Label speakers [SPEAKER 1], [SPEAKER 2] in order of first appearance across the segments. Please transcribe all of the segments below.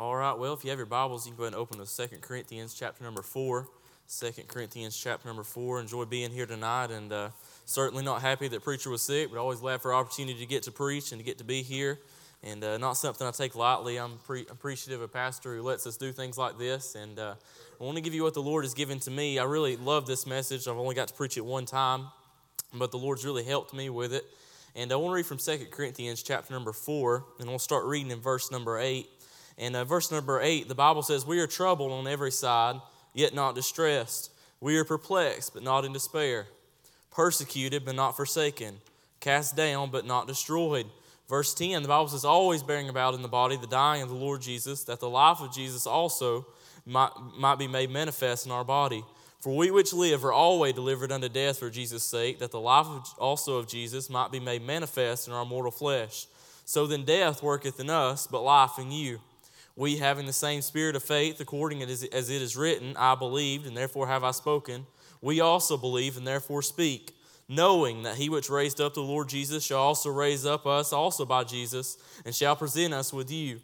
[SPEAKER 1] All right, well, if you have your Bibles, you can go ahead and open to 2 Corinthians chapter number 4. 2 Corinthians chapter number 4. Enjoy being here tonight, and uh, certainly not happy that preacher was sick, but always glad for opportunity to get to preach and to get to be here. And uh, not something I take lightly. I'm pre- appreciative of a pastor who lets us do things like this. And uh, I want to give you what the Lord has given to me. I really love this message. I've only got to preach it one time, but the Lord's really helped me with it. And I want to read from 2 Corinthians chapter number 4, and we'll start reading in verse number 8. And uh, verse number 8, the Bible says, We are troubled on every side, yet not distressed. We are perplexed, but not in despair. Persecuted, but not forsaken. Cast down, but not destroyed. Verse 10, the Bible says, Always bearing about in the body the dying of the Lord Jesus, that the life of Jesus also might, might be made manifest in our body. For we which live are always delivered unto death for Jesus' sake, that the life also of Jesus might be made manifest in our mortal flesh. So then death worketh in us, but life in you. We, having the same spirit of faith, according as it is written, I believed, and therefore have I spoken, we also believe, and therefore speak, knowing that he which raised up the Lord Jesus shall also raise up us also by Jesus, and shall present us with you.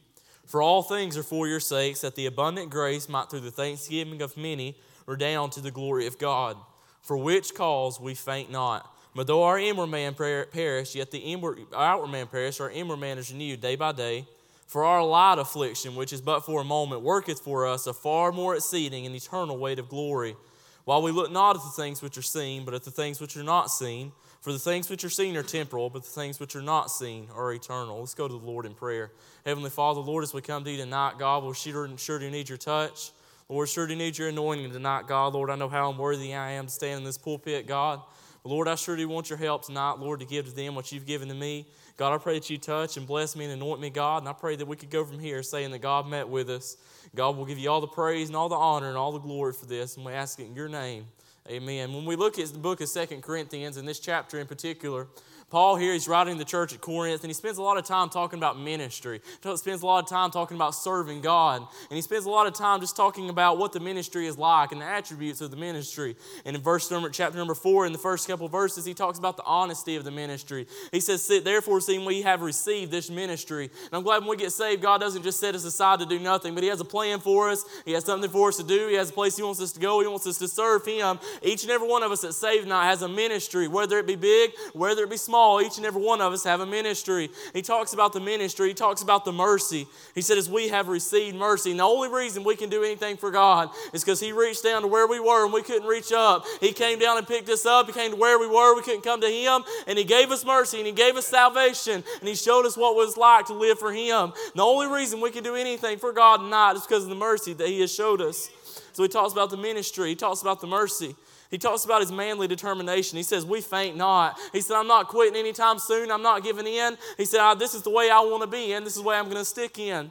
[SPEAKER 1] For all things are for your sakes, that the abundant grace might through the thanksgiving of many redound to the glory of God. For which cause we faint not. But though our inward man perish, yet the inward, outward man perish, our inward man is renewed day by day. For our light affliction, which is but for a moment, worketh for us a far more exceeding and eternal weight of glory. While we look not at the things which are seen, but at the things which are not seen. For the things which are seen are temporal, but the things which are not seen are eternal. Let's go to the Lord in prayer. Heavenly Father, Lord, as we come to you tonight, God, we sure, sure do need your touch. Lord, sure do need your anointing tonight, God. Lord, I know how unworthy I am to stand in this pulpit, God. But Lord, I sure do want your help tonight, Lord, to give to them what you've given to me. God, I pray that you touch and bless me and anoint me, God. And I pray that we could go from here saying that God met with us. God will give you all the praise and all the honor and all the glory for this. And we ask it in your name. Amen. When we look at the book of Second Corinthians, in this chapter in particular, Paul here, he's writing the church at Corinth, and he spends a lot of time talking about ministry. He spends a lot of time talking about serving God. And he spends a lot of time just talking about what the ministry is like and the attributes of the ministry. And in verse number, chapter number four, in the first couple verses, he talks about the honesty of the ministry. He says, Therefore, seeing we have received this ministry. And I'm glad when we get saved, God doesn't just set us aside to do nothing, but He has a plan for us. He has something for us to do. He has a place He wants us to go. He wants us to serve Him. Each and every one of us that's saved now has a ministry, whether it be big, whether it be small small, each and every one of us have a ministry. He talks about the ministry, he talks about the mercy. He said, as we have received mercy. And the only reason we can do anything for God is because He reached down to where we were and we couldn't reach up. He came down and picked us up. He came to where we were. We couldn't come to Him. And He gave us mercy and He gave us salvation. And He showed us what it was like to live for Him. The only reason we can do anything for God tonight is because of the mercy that He has showed us. So He talks about the ministry, He talks about the mercy. He talks about his manly determination. He says, We faint not. He said, I'm not quitting anytime soon. I'm not giving in. He said, This is the way I want to be in. This is the way I'm going to stick in.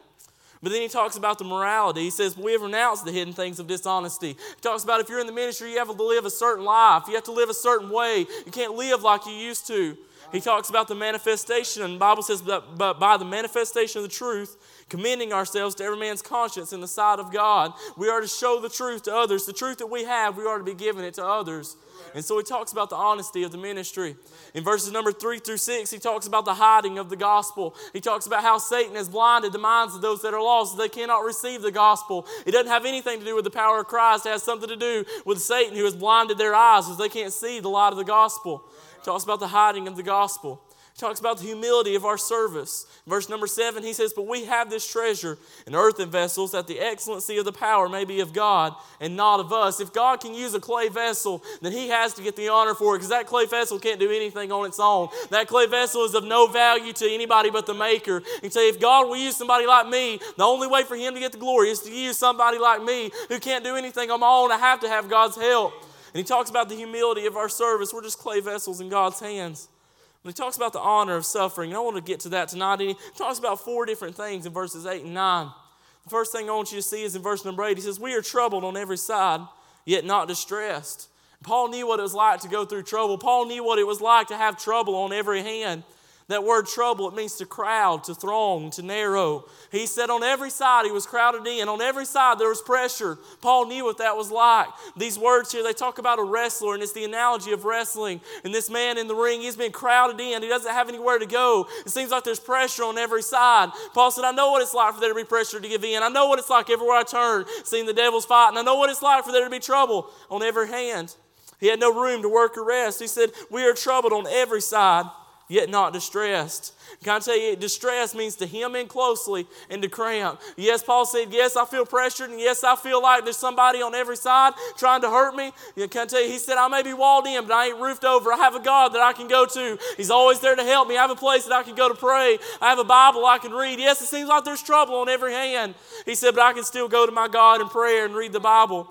[SPEAKER 1] But then he talks about the morality. He says, We have renounced the hidden things of dishonesty. He talks about if you're in the ministry, you have to live a certain life. You have to live a certain way. You can't live like you used to. He talks about the manifestation, and the Bible says, but, but by the manifestation of the truth, commending ourselves to every man's conscience in the sight of God, we are to show the truth to others. The truth that we have, we are to be giving it to others. And so he talks about the honesty of the ministry. In verses number three through six, he talks about the hiding of the gospel. He talks about how Satan has blinded the minds of those that are lost they cannot receive the gospel. It doesn't have anything to do with the power of Christ, it has something to do with Satan who has blinded their eyes so they can't see the light of the gospel talks about the hiding of the gospel. He talks about the humility of our service. Verse number seven, he says, But we have this treasure in earthen vessels, that the excellency of the power may be of God and not of us. If God can use a clay vessel, then he has to get the honor for it, because that clay vessel can't do anything on its own. That clay vessel is of no value to anybody but the maker. And say, if God will use somebody like me, the only way for him to get the glory is to use somebody like me who can't do anything on my own. I have to have God's help. And he talks about the humility of our service. We're just clay vessels in God's hands. When he talks about the honor of suffering, and I want to get to that tonight. And he talks about four different things in verses 8 and 9. The first thing I want you to see is in verse number 8. He says, We are troubled on every side, yet not distressed. Paul knew what it was like to go through trouble. Paul knew what it was like to have trouble on every hand. That word trouble, it means to crowd, to throng, to narrow. He said on every side he was crowded in. On every side there was pressure. Paul knew what that was like. These words here, they talk about a wrestler, and it's the analogy of wrestling. And this man in the ring, he's been crowded in. He doesn't have anywhere to go. It seems like there's pressure on every side. Paul said, I know what it's like for there to be pressure to give in. I know what it's like everywhere I turn, seeing the devil's fight. And I know what it's like for there to be trouble on every hand. He had no room to work or rest. He said, We are troubled on every side yet not distressed. Can I tell you, distress means to hem in closely and to cramp. Yes, Paul said, Yes, I feel pressured, and yes, I feel like there's somebody on every side trying to hurt me. Can I tell you, he said, I may be walled in, but I ain't roofed over. I have a God that I can go to. He's always there to help me. I have a place that I can go to pray. I have a Bible I can read. Yes, it seems like there's trouble on every hand. He said, But I can still go to my God in prayer and read the Bible.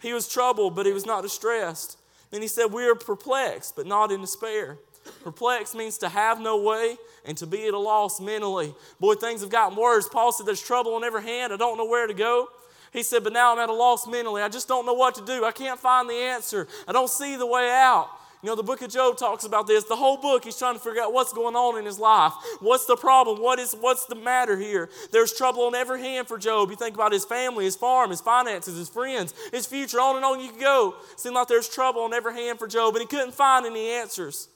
[SPEAKER 1] He was troubled, but he was not distressed. Then he said, We are perplexed, but not in despair. Perplexed means to have no way and to be at a loss mentally. Boy, things have gotten worse. Paul said, There's trouble on every hand. I don't know where to go. He said, But now I'm at a loss mentally. I just don't know what to do. I can't find the answer. I don't see the way out. You know, the book of Job talks about this. The whole book, he's trying to figure out what's going on in his life. What's the problem? What is, what's the matter here? There's trouble on every hand for Job. You think about his family, his farm, his finances, his friends, his future, on and on you can go. It seemed like there's trouble on every hand for Job, and he couldn't find any answers.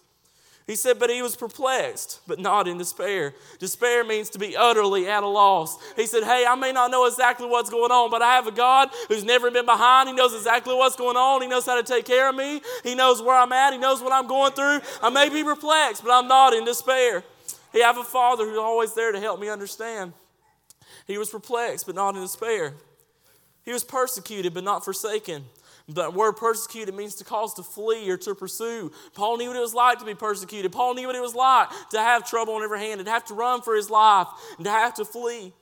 [SPEAKER 1] He said, but he was perplexed, but not in despair. Despair means to be utterly at a loss. He said, Hey, I may not know exactly what's going on, but I have a God who's never been behind. He knows exactly what's going on. He knows how to take care of me. He knows where I'm at. He knows what I'm going through. I may be perplexed, but I'm not in despair. He have a father who's always there to help me understand. He was perplexed, but not in despair. He was persecuted, but not forsaken. The word persecuted means to cause to flee or to pursue. Paul knew what it was like to be persecuted. Paul knew what it was like to have trouble on every hand and have to run for his life and to have to flee.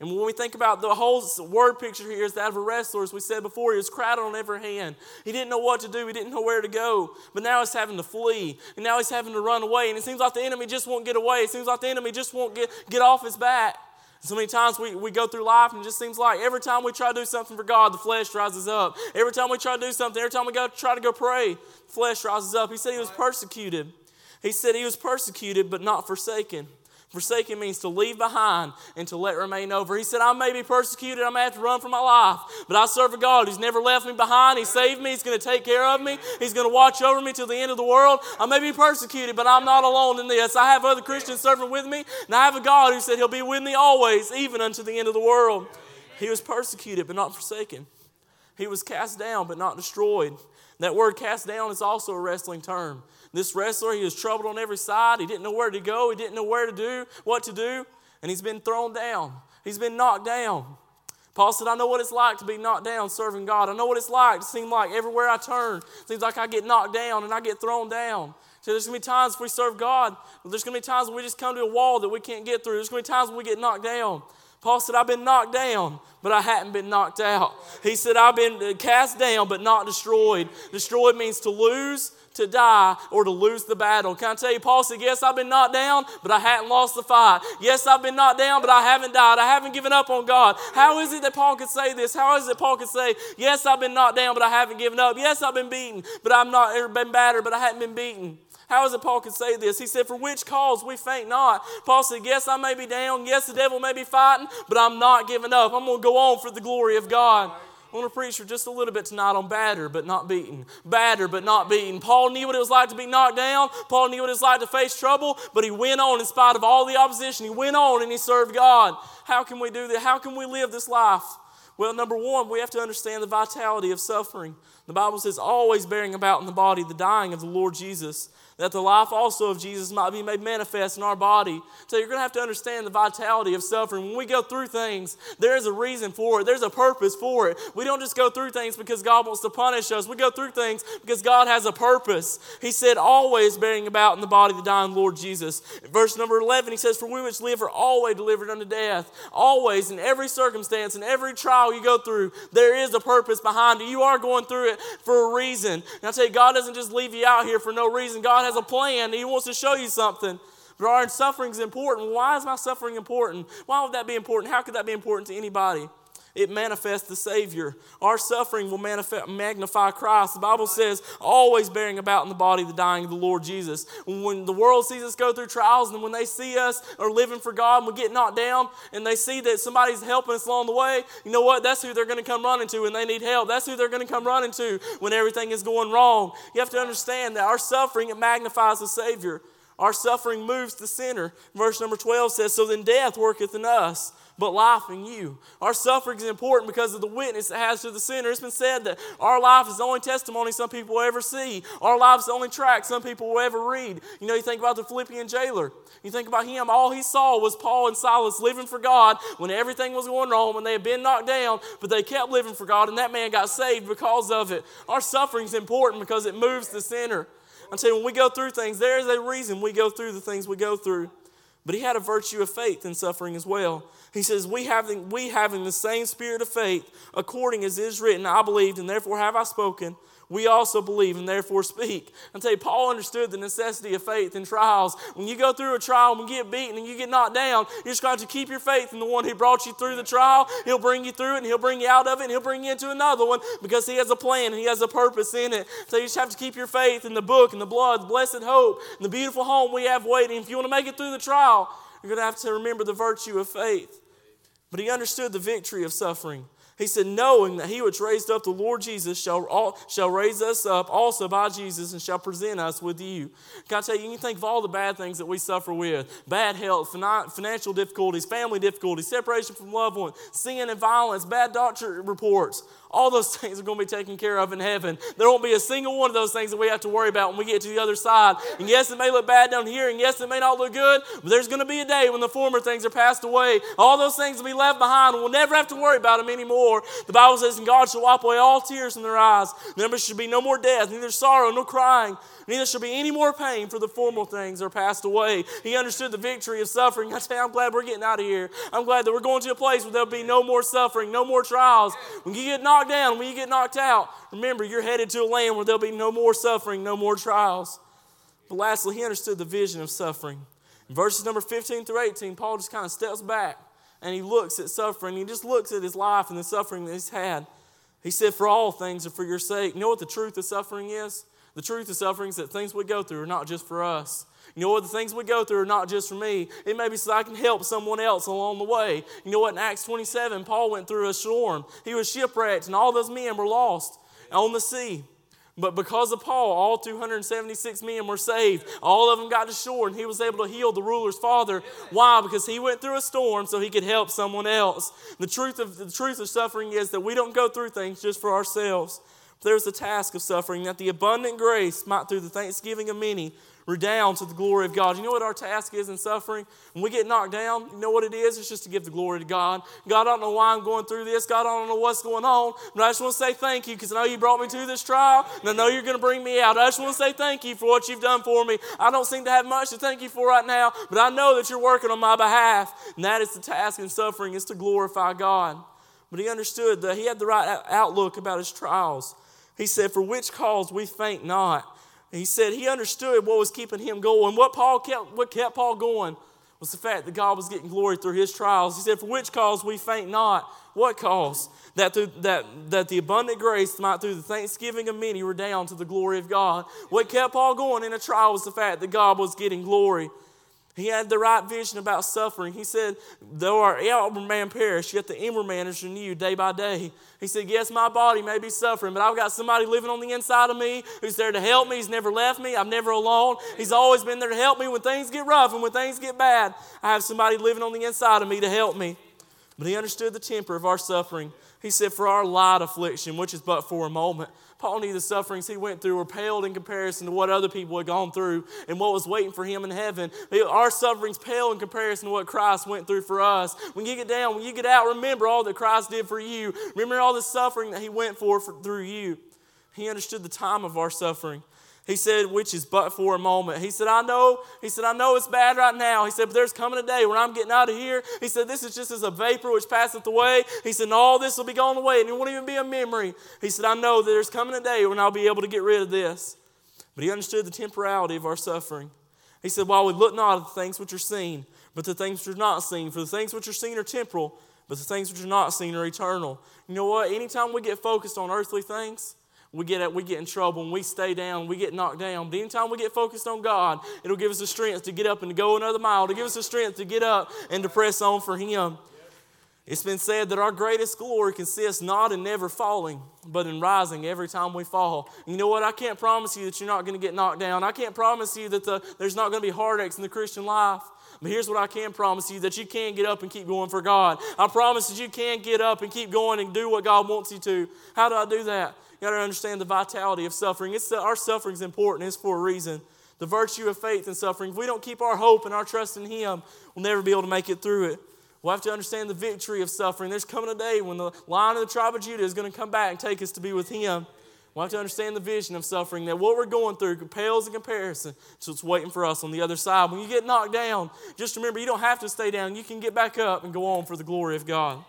[SPEAKER 1] And when we think about the whole word picture here is that of a wrestler, as we said before, he was crowded on every hand. He didn't know what to do, he didn't know where to go. But now he's having to flee, and now he's having to run away. And it seems like the enemy just won't get away. It seems like the enemy just won't get, get off his back. So many times we, we go through life and it just seems like every time we try to do something for God, the flesh rises up. Every time we try to do something, every time we go try to go pray, the flesh rises up. He said he was persecuted. He said he was persecuted but not forsaken. Forsaken means to leave behind and to let remain over. He said, I may be persecuted, I may have to run for my life, but I serve a God who's never left me behind. He saved me, He's going to take care of me, He's going to watch over me till the end of the world. I may be persecuted, but I'm not alone in this. I have other Christians serving with me, and I have a God who said He'll be with me always, even unto the end of the world. He was persecuted, but not forsaken. He was cast down, but not destroyed. That word cast down is also a wrestling term. This wrestler, he was troubled on every side. He didn't know where to go. He didn't know where to do, what to do. And he's been thrown down. He's been knocked down. Paul said, I know what it's like to be knocked down serving God. I know what it's like to seem like everywhere I turn, seems like I get knocked down and I get thrown down. So there's going to be times if we serve God, there's going to be times when we just come to a wall that we can't get through. There's going to be times when we get knocked down. Paul said, I've been knocked down, but I hadn't been knocked out. He said, I've been cast down, but not destroyed. Destroyed means to lose, to die or to lose the battle. Can I tell you, Paul said, Yes, I've been knocked down, but I hadn't lost the fight. Yes, I've been knocked down, but I haven't died. I haven't given up on God. How is it that Paul could say this? How is it Paul could say, Yes, I've been knocked down, but I haven't given up? Yes, I've been beaten, but I'm not ever been battered, but I hadn't been beaten. How is it Paul could say this? He said, For which cause we faint not. Paul said, Yes, I may be down. Yes, the devil may be fighting, but I'm not giving up. I'm going to go on for the glory of God. I want to preach for just a little bit tonight on batter but not beaten. Batter but not beaten. Paul knew what it was like to be knocked down. Paul knew what it was like to face trouble, but he went on in spite of all the opposition. He went on and he served God. How can we do that? How can we live this life? Well, number one, we have to understand the vitality of suffering. The Bible says, always bearing about in the body the dying of the Lord Jesus that the life also of Jesus might be made manifest in our body. So you're going to have to understand the vitality of suffering. When we go through things, there's a reason for it, there's a purpose for it. We don't just go through things because God wants to punish us, we go through things because God has a purpose. He said, always bearing about in the body the dying Lord Jesus. verse number 11, he says, For we which live are always delivered unto death. Always, in every circumstance, in every trial you go through, there is a purpose behind it. You are going through it for a reason. And I tell you, God doesn't just leave you out here for no reason. God has a plan. He wants to show you something. But our suffering is important. Why is my suffering important? Why would that be important? How could that be important to anybody? It manifests the Savior. Our suffering will manifest, magnify Christ. The Bible says, always bearing about in the body the dying of the Lord Jesus. When the world sees us go through trials and when they see us are living for God and we get knocked down and they see that somebody's helping us along the way, you know what? That's who they're going to come running to when they need help. That's who they're going to come running to when everything is going wrong. You have to understand that our suffering, it magnifies the Savior. Our suffering moves the sinner. Verse number 12 says, So then death worketh in us, but life in you. Our suffering is important because of the witness it has to the sinner. It's been said that our life is the only testimony some people will ever see. Our life is the only track some people will ever read. You know, you think about the Philippian jailer. You think about him, all he saw was Paul and Silas living for God when everything was going wrong, when they had been knocked down, but they kept living for God, and that man got saved because of it. Our suffering is important because it moves the sinner. I'm telling you, when we go through things, there is a reason we go through the things we go through. But he had a virtue of faith in suffering as well. He says, We having, we having the same spirit of faith, according as it is written, I believed, and therefore have I spoken we also believe and therefore speak. I tell you, Paul understood the necessity of faith in trials. When you go through a trial and get beaten and you get knocked down, you're just going to keep your faith in the one who brought you through the trial. He'll bring you through it and he'll bring you out of it and he'll bring you into another one because he has a plan and he has a purpose in it. So you just have to keep your faith in the book and the blood, the blessed hope, and the beautiful home we have waiting. If you want to make it through the trial, you're going to have to remember the virtue of faith. But he understood the victory of suffering. He said, knowing that he which raised up the Lord Jesus shall, all, shall raise us up also by Jesus and shall present us with you. Can I tell you, you can think of all the bad things that we suffer with bad health, financial difficulties, family difficulties, separation from loved ones, sin and violence, bad doctor reports. All those things are going to be taken care of in heaven. There won't be a single one of those things that we have to worry about when we get to the other side. And yes, it may look bad down here, and yes, it may not look good, but there's going to be a day when the former things are passed away. All those things will be left behind, and we'll never have to worry about them anymore. The Bible says, And God shall wipe away all tears from their eyes. There should be no more death, neither sorrow, nor crying neither shall be any more pain, for the former things are passed away. He understood the victory of suffering. I say, I'm glad we're getting out of here. I'm glad that we're going to a place where there'll be no more suffering, no more trials. When you get knocked down, when you get knocked out, remember you're headed to a land where there'll be no more suffering, no more trials. But lastly, he understood the vision of suffering. In verses number 15 through 18, Paul just kind of steps back and he looks at suffering. He just looks at his life and the suffering that he's had. He said, For all things are for your sake. You know what the truth of suffering is? The truth of suffering is that things we go through are not just for us. You know what? The things we go through are not just for me. It may be so I can help someone else along the way. You know what? In Acts 27, Paul went through a storm. He was shipwrecked, and all those men were lost on the sea. But because of Paul, all 276 men were saved. All of them got to shore, and he was able to heal the ruler's father. Why? Because he went through a storm so he could help someone else. The truth of, the truth of suffering is that we don't go through things just for ourselves. There's a task of suffering that the abundant grace might, through the thanksgiving of many, redound to the glory of God. You know what our task is in suffering? When we get knocked down, you know what it is? It's just to give the glory to God. God, I don't know why I'm going through this. God, I don't know what's going on. But I just want to say thank you because I know you brought me to this trial and I know you're going to bring me out. I just want to say thank you for what you've done for me. I don't seem to have much to thank you for right now, but I know that you're working on my behalf. And that is the task in suffering is to glorify God. But he understood that he had the right outlook about his trials. He said, For which cause we faint not. He said he understood what was keeping him going. What Paul kept, what kept Paul going was the fact that God was getting glory through his trials. He said, For which cause we faint not. What cause? That, through, that, that the abundant grace might, through the thanksgiving of many, redound to the glory of God. What kept Paul going in a trial was the fact that God was getting glory. He had the right vision about suffering. He said, Though our outward man perish, yet the inward man is renewed day by day. He said, Yes, my body may be suffering, but I've got somebody living on the inside of me who's there to help me. He's never left me. I'm never alone. He's always been there to help me when things get rough and when things get bad. I have somebody living on the inside of me to help me. But he understood the temper of our suffering. He said, For our light affliction, which is but for a moment. Paul knew the sufferings he went through were paled in comparison to what other people had gone through and what was waiting for him in heaven. Our sufferings pale in comparison to what Christ went through for us. When you get down, when you get out, remember all that Christ did for you. Remember all the suffering that he went for, for through you. He understood the time of our suffering. He said, which is but for a moment. He said, I know. He said, I know it's bad right now. He said, but there's coming a day when I'm getting out of here. He said, this is just as a vapor which passeth away. He said, and all this will be gone away, and it won't even be a memory. He said, I know that there's coming a day when I'll be able to get rid of this. But he understood the temporality of our suffering. He said, while we look not at the things which are seen, but the things which are not seen, for the things which are seen are temporal, but the things which are not seen are eternal. You know what? Anytime we get focused on earthly things, we get, we get in trouble and we stay down, we get knocked down. But anytime we get focused on God, it'll give us the strength to get up and to go another mile, to give us the strength to get up and to press on for Him. It's been said that our greatest glory consists not in never falling, but in rising every time we fall. You know what? I can't promise you that you're not going to get knocked down. I can't promise you that the, there's not going to be heartaches in the Christian life. But here's what I can promise you that you can get up and keep going for God. I promise that you can get up and keep going and do what God wants you to. How do I do that? You got to understand the vitality of suffering. It's, our suffering is important, it's for a reason. The virtue of faith in suffering. If we don't keep our hope and our trust in Him, we'll never be able to make it through it. We'll have to understand the victory of suffering. There's coming a day when the lion of the tribe of Judah is going to come back and take us to be with him. We'll have to understand the vision of suffering, that what we're going through pales in comparison to what's waiting for us on the other side. When you get knocked down, just remember you don't have to stay down. You can get back up and go on for the glory of God.